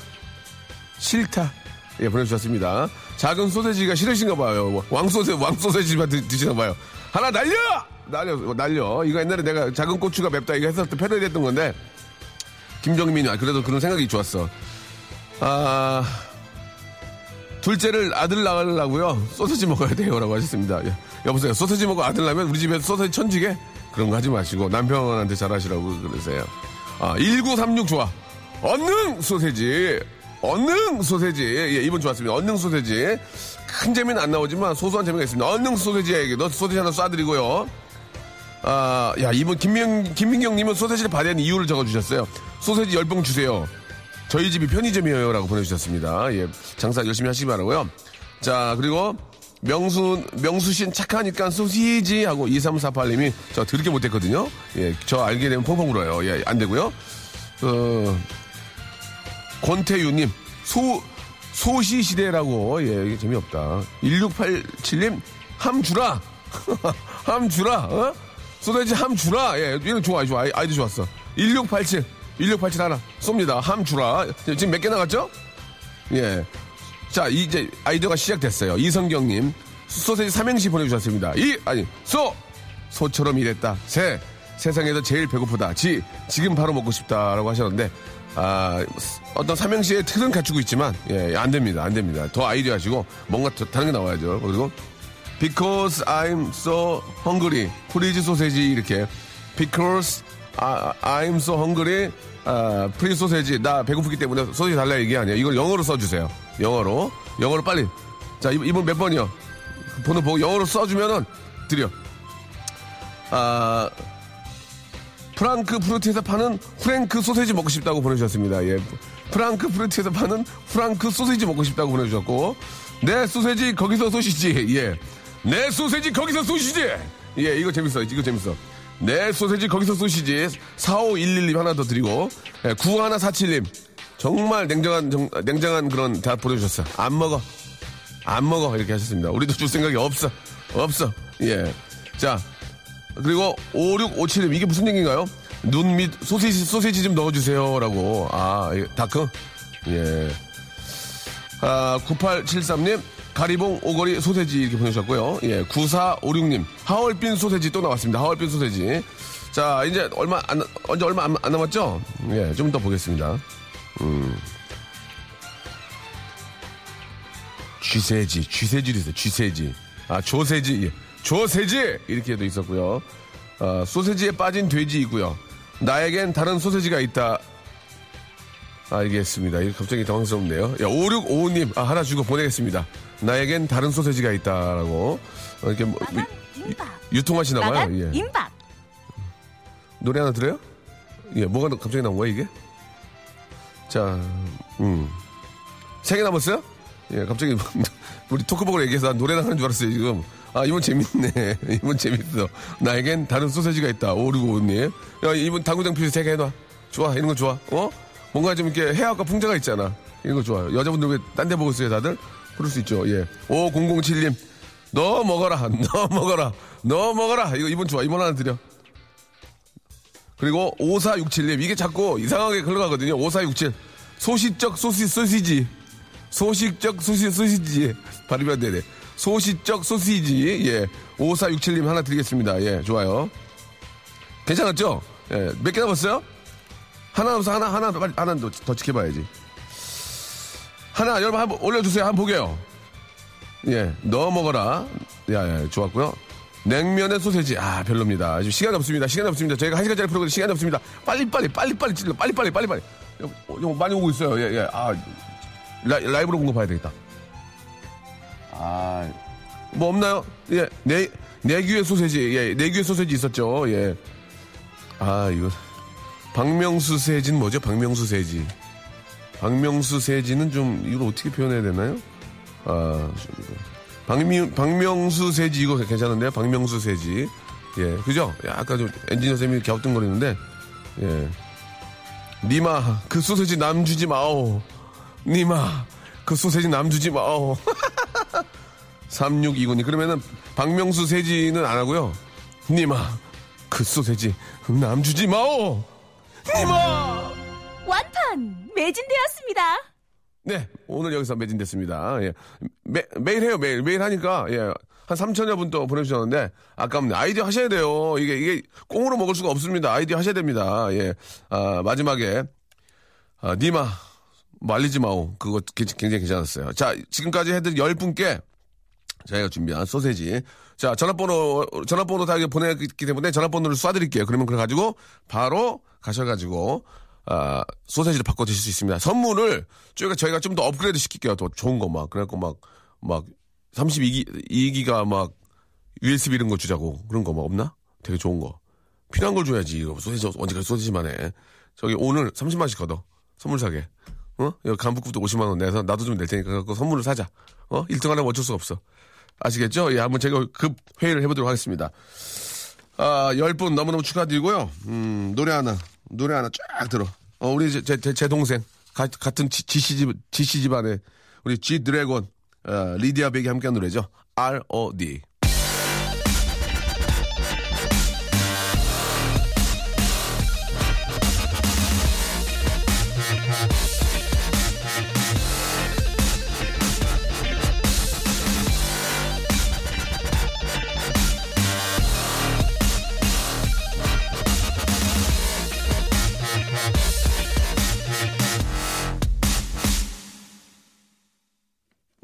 Speaker 1: 싫다. 예, 보내주셨습니다. 작은 소세지가 싫으신가 봐요. 왕소세, 왕소세지만 드, 드시나 봐요. 하나 날려! 날려, 날려. 이거 옛날에 내가 작은 고추가 맵다 이거 했을 때 패러디 했던 건데, 김정민이, 아, 그래도 그런 생각이 좋았어. 아, 둘째를 아들 낳으려고요. 소세지 먹어야 돼요. 라고 하셨습니다. 예. 여보세요. 소세지 먹고 아들 낳으면 우리 집에 소세지 천지게? 그런 거 하지 마시고 남편한테 잘하시라고 그러세요. 아, 1936 좋아. 언능 소세지. 언능 소세지. 예, 이번 좋았습니다. 언능 소세지. 큰 재미는 안 나오지만 소소한 재미가 있습니다. 언능 소세지에게 너 소세지 하나 쏴드리고요. 아, 야, 이번 김민, 김민경님은 소세지를 하는 이유를 적어주셨어요. 소세지 10봉 주세요. 저희 집이 편의점이에요. 라고 보내주셨습니다. 예, 장사 열심히 하시기 바라고요 자, 그리고 명수, 명수신 착하니까 소시지 하고 2348님이 저 들게 못했거든요. 예, 저 알게 되면 펑펑 울어요. 예, 안 되고요 어, 권태유님, 소, 소시 시대라고, 예, 이게 재미없다. 1687님, 함 주라! 함 주라, 어? 소세지 함 주라! 예, 이거 좋아, 좋아. 아이- 아이디 좋았어. 1687, 1687 하나 쏩니다. 함 주라. 지금 몇 개 나갔죠? 예. 자, 이제 아이디어가 시작됐어요. 이성경님, 소세지 삼행시 보내주셨습니다. 이, 아니, 소! 소처럼 일했다. 새, 세상에서 제일 배고프다. 지, 지금 바로 먹고 싶다라고 하셨는데, 아, 어떤 삼행시의 틀은 갖추고 있지만, 예, 안 됩니다. 안 됩니다. 더 아이디어 하시고, 뭔가 더 다른 게 나와야죠. 그리고, because I'm so hungry. please 소세지, 이렇게. because I, I'm so hungry. 아, please 소세지. 나 배고프기 때문에 소세지 달라 얘기 아니에요. 이걸 영어로 써주세요. 영어로. 영어로 빨리. 자, 이분 몇 번이요? 번호 보고 영어로 써주면은, 드려. 아, 프랑크 프루트에서 파는 프랭크 소세지 먹고 싶다고 보내주셨습니다. 예. 프랑크 프루트에서 파는 프랑크 소세지 먹고 싶다고 보내주셨고, 내 소세지 거기서 소시지. 예. 내 소세지 거기서 소시지. 예, 이거 재밌어. 이거 재밌어. 내 소세지 거기서 소시지. 4511님 하나 더 드리고, 예, 9147님. 정말 냉정한, 정- 냉정한 그런 다 보내주셨어요. 안 먹어. 안 먹어. 이렇게 하셨습니다. 우리도 줄 생각이 없어. 없어. 예. 자, 그리고 5657님 이게 무슨 얘기인가요? 눈 밑 소시지 소시지 좀 넣어주세요라고 아 예, 다크 예. 아 9873님 가리봉 오거리 소세지 이렇게 보내주셨고요. 예 9456님 하얼빈 소세지 또 나왔습니다. 하얼빈 소세지 자 이제 얼마 안 언제 얼마 안, 안 남았죠? 예좀 더 보겠습니다. 음. 쥐세지 쥐세지도 있어요. 쥐세지 아 조세지 예. 조세지 이렇게도 있었고요. 어, 소세지에 빠진 돼지 있고요. 나에겐 다른 소세지가 있다. 알겠습니다. 갑자기 당황스럽네요. 야, 5655님, 아, 하나 주고 보내겠습니다. 나에겐 다른 소세지가 있다라고. 어, 이렇게 뭐,
Speaker 3: 나간 임박.
Speaker 1: 유통하시나 봐요.
Speaker 3: 나간
Speaker 1: 예.
Speaker 3: 임박.
Speaker 1: 노래 하나 들어요? 예, 뭐가 나- 갑자기 나온 거야, 이게? 자, 음. 세 개 남았어요? 예, 갑자기 우리 토크복으로 얘기해서 난 노래 나가는 줄 알았어요, 지금. 아, 이분 재밌네. 이분 재밌어. 나에겐 다른 소세지가 있다. 5655님. 야, 이분 당구장 퓨즈 세개 해놔. 좋아, 이런 거 좋아. 어? 뭔가 좀 이렇게 해학과 풍자가 있잖아. 이런 거 좋아요. 여자분들 왜 딴 데 보고 있어요, 다들? 그럴 수 있죠, 예. 5007님. 너 먹어라. 너 먹어라. 너 먹어라. 이거 이분 좋아. 이분 하나 드려. 그리고 5467님 이게 자꾸 이상하게 흘러가거든요. 5467 소시적 소시 소시지 소식적 소시 소시지 발음이 안 되네. 소시적 소시지 예 5467님 하나 드리겠습니다. 예 좋아요. 괜찮았죠? 예, 몇 개 남았어요? 하나 남았어 하나 하나 빨리 하나 더, 더 지켜봐야지. 하나 여러분 한번 올려주세요. 한번 보게요. 예, 넣어 먹어라. 야, 야, 좋았고요. 냉면에 소세지. 아, 별로입니다. 지금 시간이 없습니다. 시간이 없습니다. 저희가 한 시간짜리 프로그램 시간이 없습니다. 빨리빨리, 빨리빨리 찔러. 빨리빨리, 빨리빨리. 요, 요 많이 오고 있어요. 예, 예. 아, 라, 라이브로 공급봐야 되겠다. 아, 뭐 없나요? 예, 내, 내귀의 소세지. 예, 내귀의 소세지 있었죠. 예. 아, 이거. 박명수 세지는 뭐죠? 박명수 세지. 박명수 세지는 좀, 이걸 어떻게 표현해야 되나요? 아, 박명, 박명수 세지 이거 괜찮은데요? 박명수 세지. 예, 그죠? 약간 좀 엔지니어 쌤이 갸우뚱거리는데, 예. 니마, 그 소세지 남 주지 마오. 니마, 그 소세지 남 주지 마오. 3629님. 그러면은 박명수 세지는 안 하고요. 니마, 그 소세지 남 주지 마오. 니마!
Speaker 3: 완판 매진되었습니다.
Speaker 1: 네, 오늘 여기서 매진됐습니다. 예. 매, 매일 해요, 매일. 매일 하니까, 예. 한 3천여 분 또 보내주셨는데, 아깝네. 아이디어 하셔야 돼요. 이게, 이게 꽁으로 먹을 수가 없습니다. 아이디어 하셔야 됩니다. 예. 아, 마지막에, 아, 니마, 말리지 마오. 그거 굉장히 괜찮았어요. 자, 지금까지 해드린 10분께 저희가 준비한 소세지. 자, 전화번호, 전화번호 다 보내기 때문에 전화번호를 쏴드릴게요. 그러면 그래 가지고 바로 가셔가지고, 아, 소세지를 바꿔 드실 수 있습니다. 선물을 저희가, 저희가 좀 더 업그레이드 시킬게요. 더 좋은 거 막. 그래갖고 막, 막, 32기, 2기가 막, USB 이런 거 주자고. 그런 거 막 없나? 되게 좋은 거. 필요한 걸 줘야지. 소세지, 언제까지 소세지만 해. 저기 오늘 30만원씩 걷어. 선물 사게. 어? 간북국도 50만원 내서 나도 좀 낼 테니까 그 선물을 사자. 어? 1등 하려면 어쩔 수 없어. 아시겠죠? 예, 한번 제가 급 회의를 해보도록 하겠습니다. 아, 10분 너무너무 축하드리고요. 음, 노래 하나, 노래 하나 쫙 들어. 어, 우리 제, 제, 제 동생, 가, 같은 지, 지씨 집, 지씨 집안에 우리 G 드래곤, 어, 리디아 백이 함께한 노래죠. R.O.D.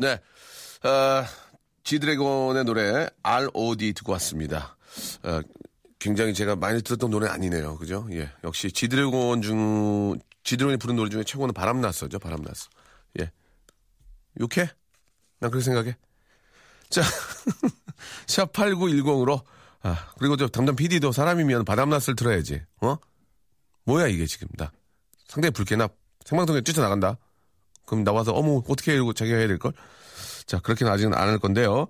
Speaker 1: 네. 어, 지드래곤의 노래 R.O.D. 듣고 왔습니다. 어, 굉장히 제가 많이 들었던 노래 아니네요. 그죠? 예. 역시 지드래곤 중, 지드래곤이 부른 노래 중에 최고는 바람났어죠. 바람났어. 예. 욕해? 난 그렇게 생각해. 자, 샵 8910으로, 아, 그리고 저 담당 PD도 사람이면 바람났을 들어야지. 어? 뭐야 이게 지금 나. 상당히 불쾌나 생방송에 뛰쳐나간다. 그럼 나와서 어머 어떻게 해 이러고 자기가 해야 될 걸. 자 그렇게는 아직은 안 할 건데요.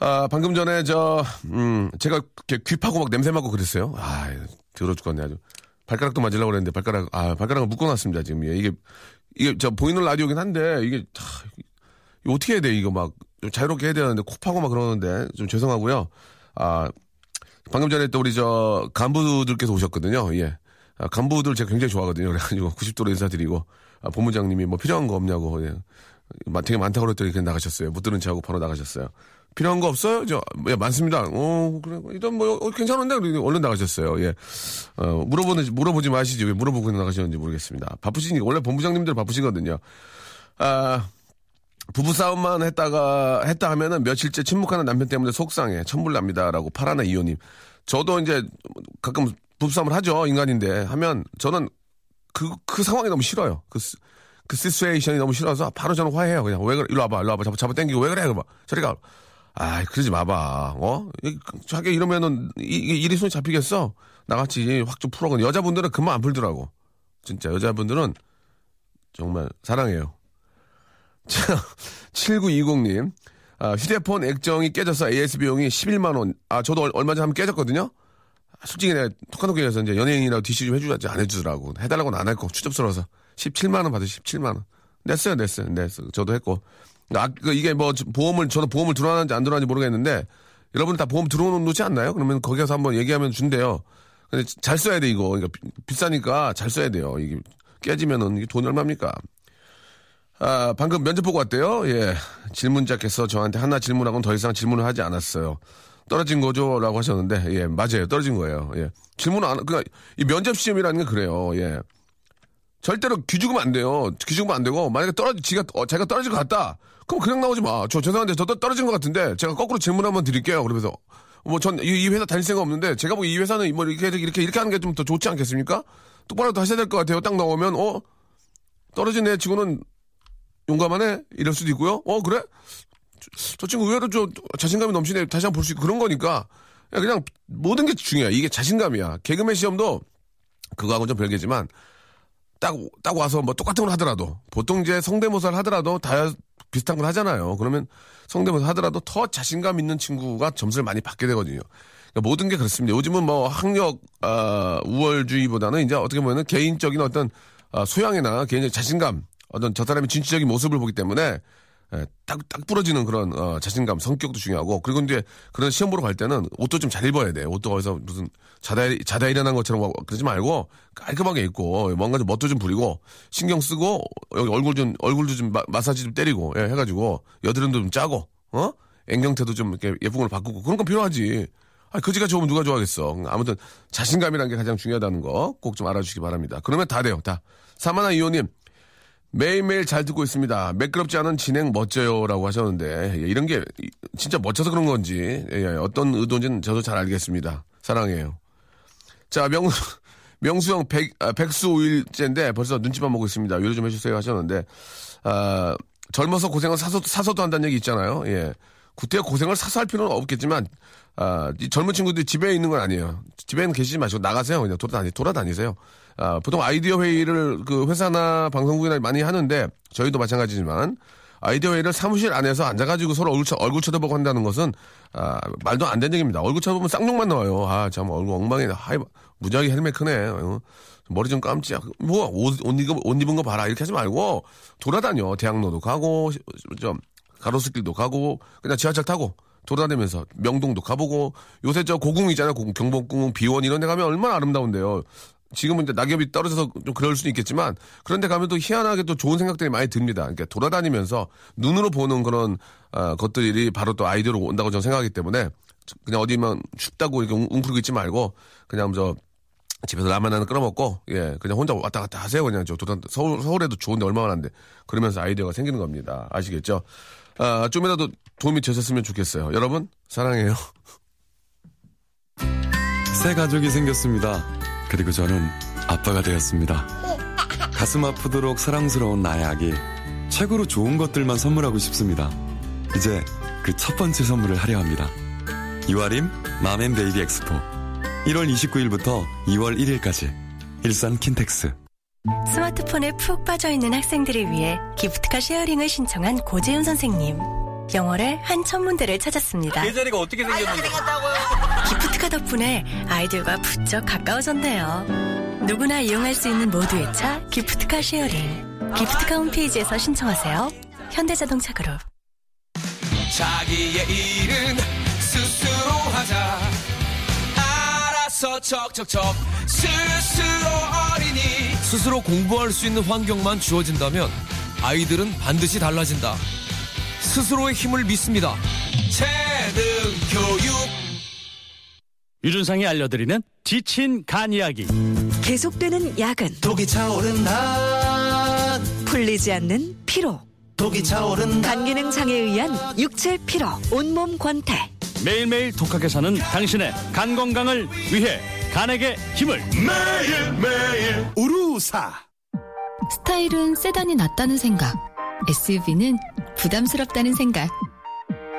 Speaker 1: 아 방금 전에 저 음 제가 귀 파고 막 냄새 맡고 그랬어요. 아 더러 죽겠네 아주. 발가락도 맞으려고 그랬는데 발가락 아 발가락을 묶어놨습니다 지금 예, 이게 이게 저 보이는 라디오긴 한데 이게 하, 어떻게 해야 돼 이거 막 자유롭게 해야 되는데 코 파고 막 그러는데 좀 죄송하고요. 아 방금 전에 또 우리 저 간부들께서 오셨거든요. 예. 아, 간부들 제가 굉장히 좋아하거든요. 그래가지고 90도로 인사드리고 아, 본부장님이 뭐 필요한 거 없냐고 예. 되게 많다고 그랬더니 그냥 나가셨어요. 못 들은 체하고 바로 나가셨어요. 필요한 거 없어요? 저, 예, 많습니다. 어, 그래. 일단 뭐, 어, 괜찮은데? 얼른 나가셨어요. 예. 어, 물어보는, 물어보지 마시지. 왜 물어보고 나가셨는지 모르겠습니다. 바쁘시니까, 원래 본부장님들 바쁘시거든요. 아, 부부싸움만 했다가, 했다 하면은 며칠째 침묵하는 남편 때문에 속상해. 천불납니다. 라고 파라나 이호님. 저도 이제 가끔 부부싸움을 하죠. 인간인데. 하면 저는 그, 그 상황이 너무 싫어요. 그, 그 시츄에이션이 너무 싫어서 바로 저는 화해해요. 그냥 왜 그래? 일로 와봐. 일로 와봐. 잡아, 잡아 당기고 왜 그래? 그봐. 저리 가. 아, 그러지 마봐. 어? 자기 이러면은 이게 일이 손이 잡히겠어? 나같이 확 좀 풀어. 여자분들은 금방 안 풀더라고. 진짜 여자분들은 정말 사랑해요. 자, 7920님. 아, 휴대폰 액정이 깨져서 AS비용이 11만원. 아, 저도 얼마 전에 한번 깨졌거든요? 솔직히 내가 톡카톡에서 이제 연예인이라고 디시 좀 해주지 안 해주더라고. 해달라고는 안 했고, 추접스러워서. 17만원 받으 17만원. 냈어요, 냈어요, 냈어요. 저도 했고. 아, 그 이게 뭐 보험을, 저도 보험을 들어왔는지 안 들어왔는지 모르겠는데, 여러분 다 보험 들어오는 놓지 않나요? 그러면 거기 가서 한번 얘기하면 준대요. 근데 잘 써야 돼 이거. 그러니까 비- 비싸니까 잘 써야 돼요. 이게 깨지면은 이게 돈이 얼마입니까? 아, 방금 면접 보고 왔대요. 예. 질문자께서 저한테 하나 질문하고는 더 이상 질문을 하지 않았어요. 떨어진 거죠? 라고 하셨는데, 예, 맞아요. 떨어진 거예요. 예. 질문 안, 그니까, 이 면접 시험이라는 게 그래요. 예. 절대로 기죽으면 안 돼요. 기죽으면 안 되고, 만약에 떨어지, 지가, 어, 자기가 떨어질 것 같다? 그럼 그냥 나오지 마. 저 죄송한데, 저 떨- 떨어진 것 같은데, 제가 거꾸로 질문 한번 드릴게요. 그러면서, 뭐, 전, 이, 이 회사 다닐 생각 없는데, 제가 뭐이 회사는 뭐 이렇게, 이렇게, 이렇게 하는 게 좀 더 좋지 않겠습니까? 똑바로 더 하셔야 될 것 같아요. 딱 나오면, 어? 떨어진 애 치고는 용감하네? 이럴 수도 있고요. 어, 그래? 저, 저 친구 의외로 좀 자신감이 넘치네. 다시 한번 볼 수 있고 그런 거니까. 그냥, 모든 게 중요해. 이게 자신감이야. 개그맨 시험도 그거하고는 좀 별개지만 딱, 딱 와서 뭐 똑같은 걸 하더라도 보통 이제 성대모사를 하더라도 다 비슷한 걸 하잖아요. 그러면 성대모사 하더라도 더 자신감 있는 친구가 점수를 많이 받게 되거든요. 그러니까 모든 게 그렇습니다. 요즘은 뭐 학력, 아, 우월주의보다는 이제 어떻게 보면 개인적인 어떤 아, 소양이나 개인적 자신감, 어떤 저 사람의 진취적인 모습을 보기 때문에 예, 딱, 딱 부러지는 그런, 어, 자신감, 성격도 중요하고, 그리고 이제 그런 시험 보러 갈 때는 옷도 좀 잘 입어야 돼. 옷도 어디서 무슨 자다, 자다 일어난 것처럼 와- 그러지 말고 깔끔하게 입고, 뭔가 좀 멋도 좀 부리고, 신경 쓰고, 여기 얼굴 좀, 얼굴도 좀 마, 마사지 좀 때리고, 예, 해가지고, 여드름도 좀 짜고, 어? 앵경태도 좀 이렇게 예쁜 걸 바꾸고, 그런 건 필요하지. 아, 그지가 좋으면 누가 좋아하겠어. 아무튼 자신감이라는 게 가장 중요하다는 거 꼭 좀 알아주시기 바랍니다. 그러면 다 돼요, 다. 사마나 이호님, 매일매일 잘 듣고 있습니다. 매끄럽지 않은 진행 멋져요라고 하셨는데 예, 이런 게 이- 진짜 멋져서 그런 건지 예, 예, 어떤 의도인지는 저도 잘 알겠습니다. 사랑해요. 자 명수 명수 형 백 아, 백수 5일째인데 벌써 눈치만 보고 있습니다. 요리 좀 해주세요 하셨는데 아, 젊어서 고생을 사서 사서도 한다는 얘기 있잖아요. 예. 구태 고생을 사서 할 필요는 없겠지만 아, 이 젊은 친구들이 집에 있는 건 아니에요. 집에는 계시지 마시고 나가세요. 그냥 돌아다니, 돌아다니세요. 아, 보통 아이디어 회의를 그 회사나 방송국이나 많이 하는데 저희도 마찬가지지만 아이디어 회의를 사무실 안에서 앉아가지고 서로 얼굴, 쳐, 얼굴 쳐다보고 한다는 것은 아, 말도 안 되는 얘기입니다. 얼굴 쳐다보면 쌍욕만 나와요. 아, 참 얼굴 엉망이네. 하이, 무지하게 헬멧 크네. 어. 머리 좀 감지. 뭐, 옷, 옷, 입은, 옷 입은 거 봐라. 이렇게 하지 말고 돌아다녀. 대학로도 가고, 시- 좀 가로수길도 가고, 그냥 지하철 타고 돌아다니면서 명동도 가보고 요새 저 고궁 있잖아요. 고궁, 경복궁, 비원 이런 데 가면 얼마나 아름다운데요. 지금은 이제 낙엽이 떨어져서 좀 그럴 수는 있겠지만 그런 데 가면 또 희한하게 또 좋은 생각들이 많이 듭니다. 그러니까 돌아다니면서 눈으로 보는 그런 아, 것들이 바로 또 아이디어로 온다고 저는 생각하기 때문에 그냥 어디만 춥다고 이렇게 웅- 웅크리고 있지 말고 그냥 저 집에서 라면 하나 끓여 먹고 예 그냥 혼자 왔다 갔다 하세요 그냥 저 도단 서울 서울에도 좋은데 얼마나 많은데 그러면서 아이디어가 생기는 겁니다 아시겠죠? 아 좀이라도 도움이 되셨으면 좋겠어요 여러분 사랑해요.
Speaker 4: 새 가족이 생겼습니다. 그리고 저는 아빠가 되었습니다. 가슴 아프도록 사랑스러운 나의 아기. 최고로 좋은 것들만 선물하고 싶습니다. 이제 그 첫 번째 선물을 하려 합니다. 유아림 맘앤베이비 엑스포. 1월 29일부터 2월 1일까지. 일산 킨텍스.
Speaker 5: 스마트폰에 푹 빠져있는 학생들을 위해 기프트카 쉐어링을 신청한 고재윤 선생님. 영월에 한 천문대를 찾았습니다.
Speaker 6: 계자리가 어떻게 생겼는데?
Speaker 5: 기프트카 덕분에 아이들과 부쩍 가까워졌네요. 누구나 이용할 수 있는 모두의 차 기프트카 쉐어링. 기프트카 홈페이지에서 신청하세요. 현대자동차 그룹.
Speaker 7: 자기의 일은 스스로 하자 알아서 척척척 스스로 어린이 스스로 공부할 수 있는 환경만 주어진다면 아이들은 반드시 달라진다 스스로의 힘을 믿습니다 재능 교육
Speaker 8: 유준상이 알려드리는 지친 간 이야기.
Speaker 9: 계속되는 야근,
Speaker 7: 독이 차오른다
Speaker 9: 풀리지 않는 피로,
Speaker 7: 독이 차오른다
Speaker 9: 간 기능 장애에 의한 육체 피로, 온몸 권태.
Speaker 8: 매일매일 독하게 사는 당신의 간 건강을 위해 간에게 힘을.
Speaker 7: 매일매일 우루사
Speaker 10: 스타일은 세단이 낫다는 생각. SUV는 부담스럽다는 생각.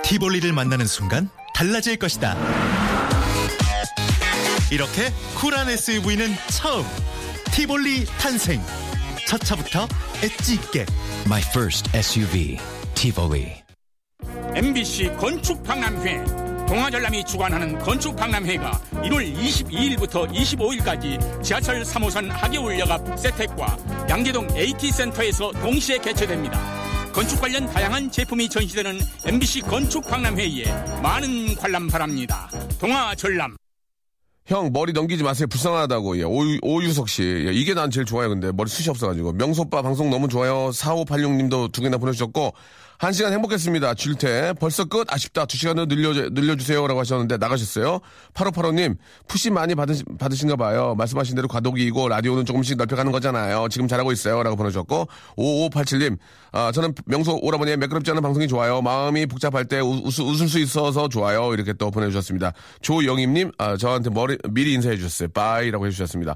Speaker 11: 티볼리를 만나는 순간 달라질 것이다. 이렇게 쿨한 SUV는 처음 티볼리 탄생. 첫 차부터 엣지 있게.
Speaker 12: My first SUV, Tivoli.
Speaker 13: MBC 건축박람회 동아전람이 주관하는 건축박람회가 1월 22일부터 25일까지 지하철 3호선 하계울역 앞 세택과 양재동 AT센터에서 동시에 개최됩니다. 건축 관련 다양한 제품이 전시되는 MBC 건축박람회에 많은 관람 바랍니다. 동아전람.
Speaker 1: 형 머리 넘기지 마세요. 불쌍하다고. 예, 오, 오유석 씨. 예, 이게 난 제일 좋아요. 근데 머리 숱이 없어가지고. 명소빠 방송 너무 좋아요. 4586님도 두 개나 보내주셨고 한 시간 행복했습니다. 줄테 벌써 끝? 아쉽다. 두 시간을 늘려 늘려주세요 라고 하셨는데 나가셨어요? 8585님 푸시 많이 받으시, 받으신가 봐요. 말씀하신 대로 과도기이고 라디오는 조금씩 넓혀가는 거잖아요. 지금 잘하고 있어요 라고 보내주셨고. 5587님 아 저는 명소 오라버니의 매끄럽지 않은 방송이 좋아요. 마음이 복잡할 때 우- 웃, 웃을 수 있어서 좋아요. 이렇게 또 보내주셨습니다. 조영임님 아, 저한테 머리 미리 인사해 주셨어요. 빠이라고 해주셨습니다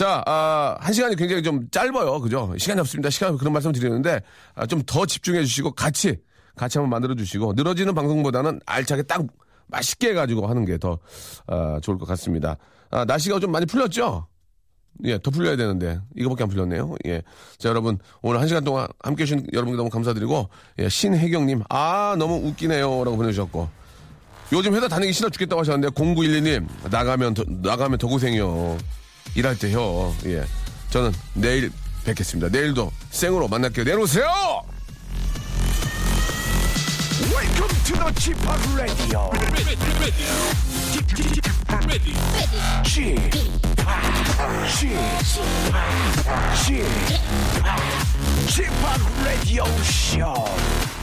Speaker 1: 자, 아, 한 시간이 굉장히 좀 짧아요. 그죠? 시간이 없습니다. 시간 그런 말씀 드리는데, 아, 좀 더 집중해 주시고, 같이, 같이 한번 만들어 주시고, 늘어지는 방송보다는 알차게 딱 맛있게 해가지고 하는 게 더, 아, 좋을 것 같습니다. 아, 날씨가 좀 많이 풀렸죠? 예, 더 풀려야 되는데, 이거밖에 안 풀렸네요. 예. 자, 여러분, 오늘 한 시간 동안 함께 해 주신 여러분께 너무 감사드리고, 예, 신혜경님, 아, 너무 웃기네요. 라고 보내주셨고, 요즘 회사 다니기 싫어 죽겠다고 하셨는데 0912님 나가면 더, 나가면 더 고생이요. 일할 때요. 예. 저는 내일 뵙겠습니다. 내일도 생으로 만날게요. 내일 오세요.
Speaker 7: Welcome to the Chip Radio. Chip, Chip, Chip, Radio Show.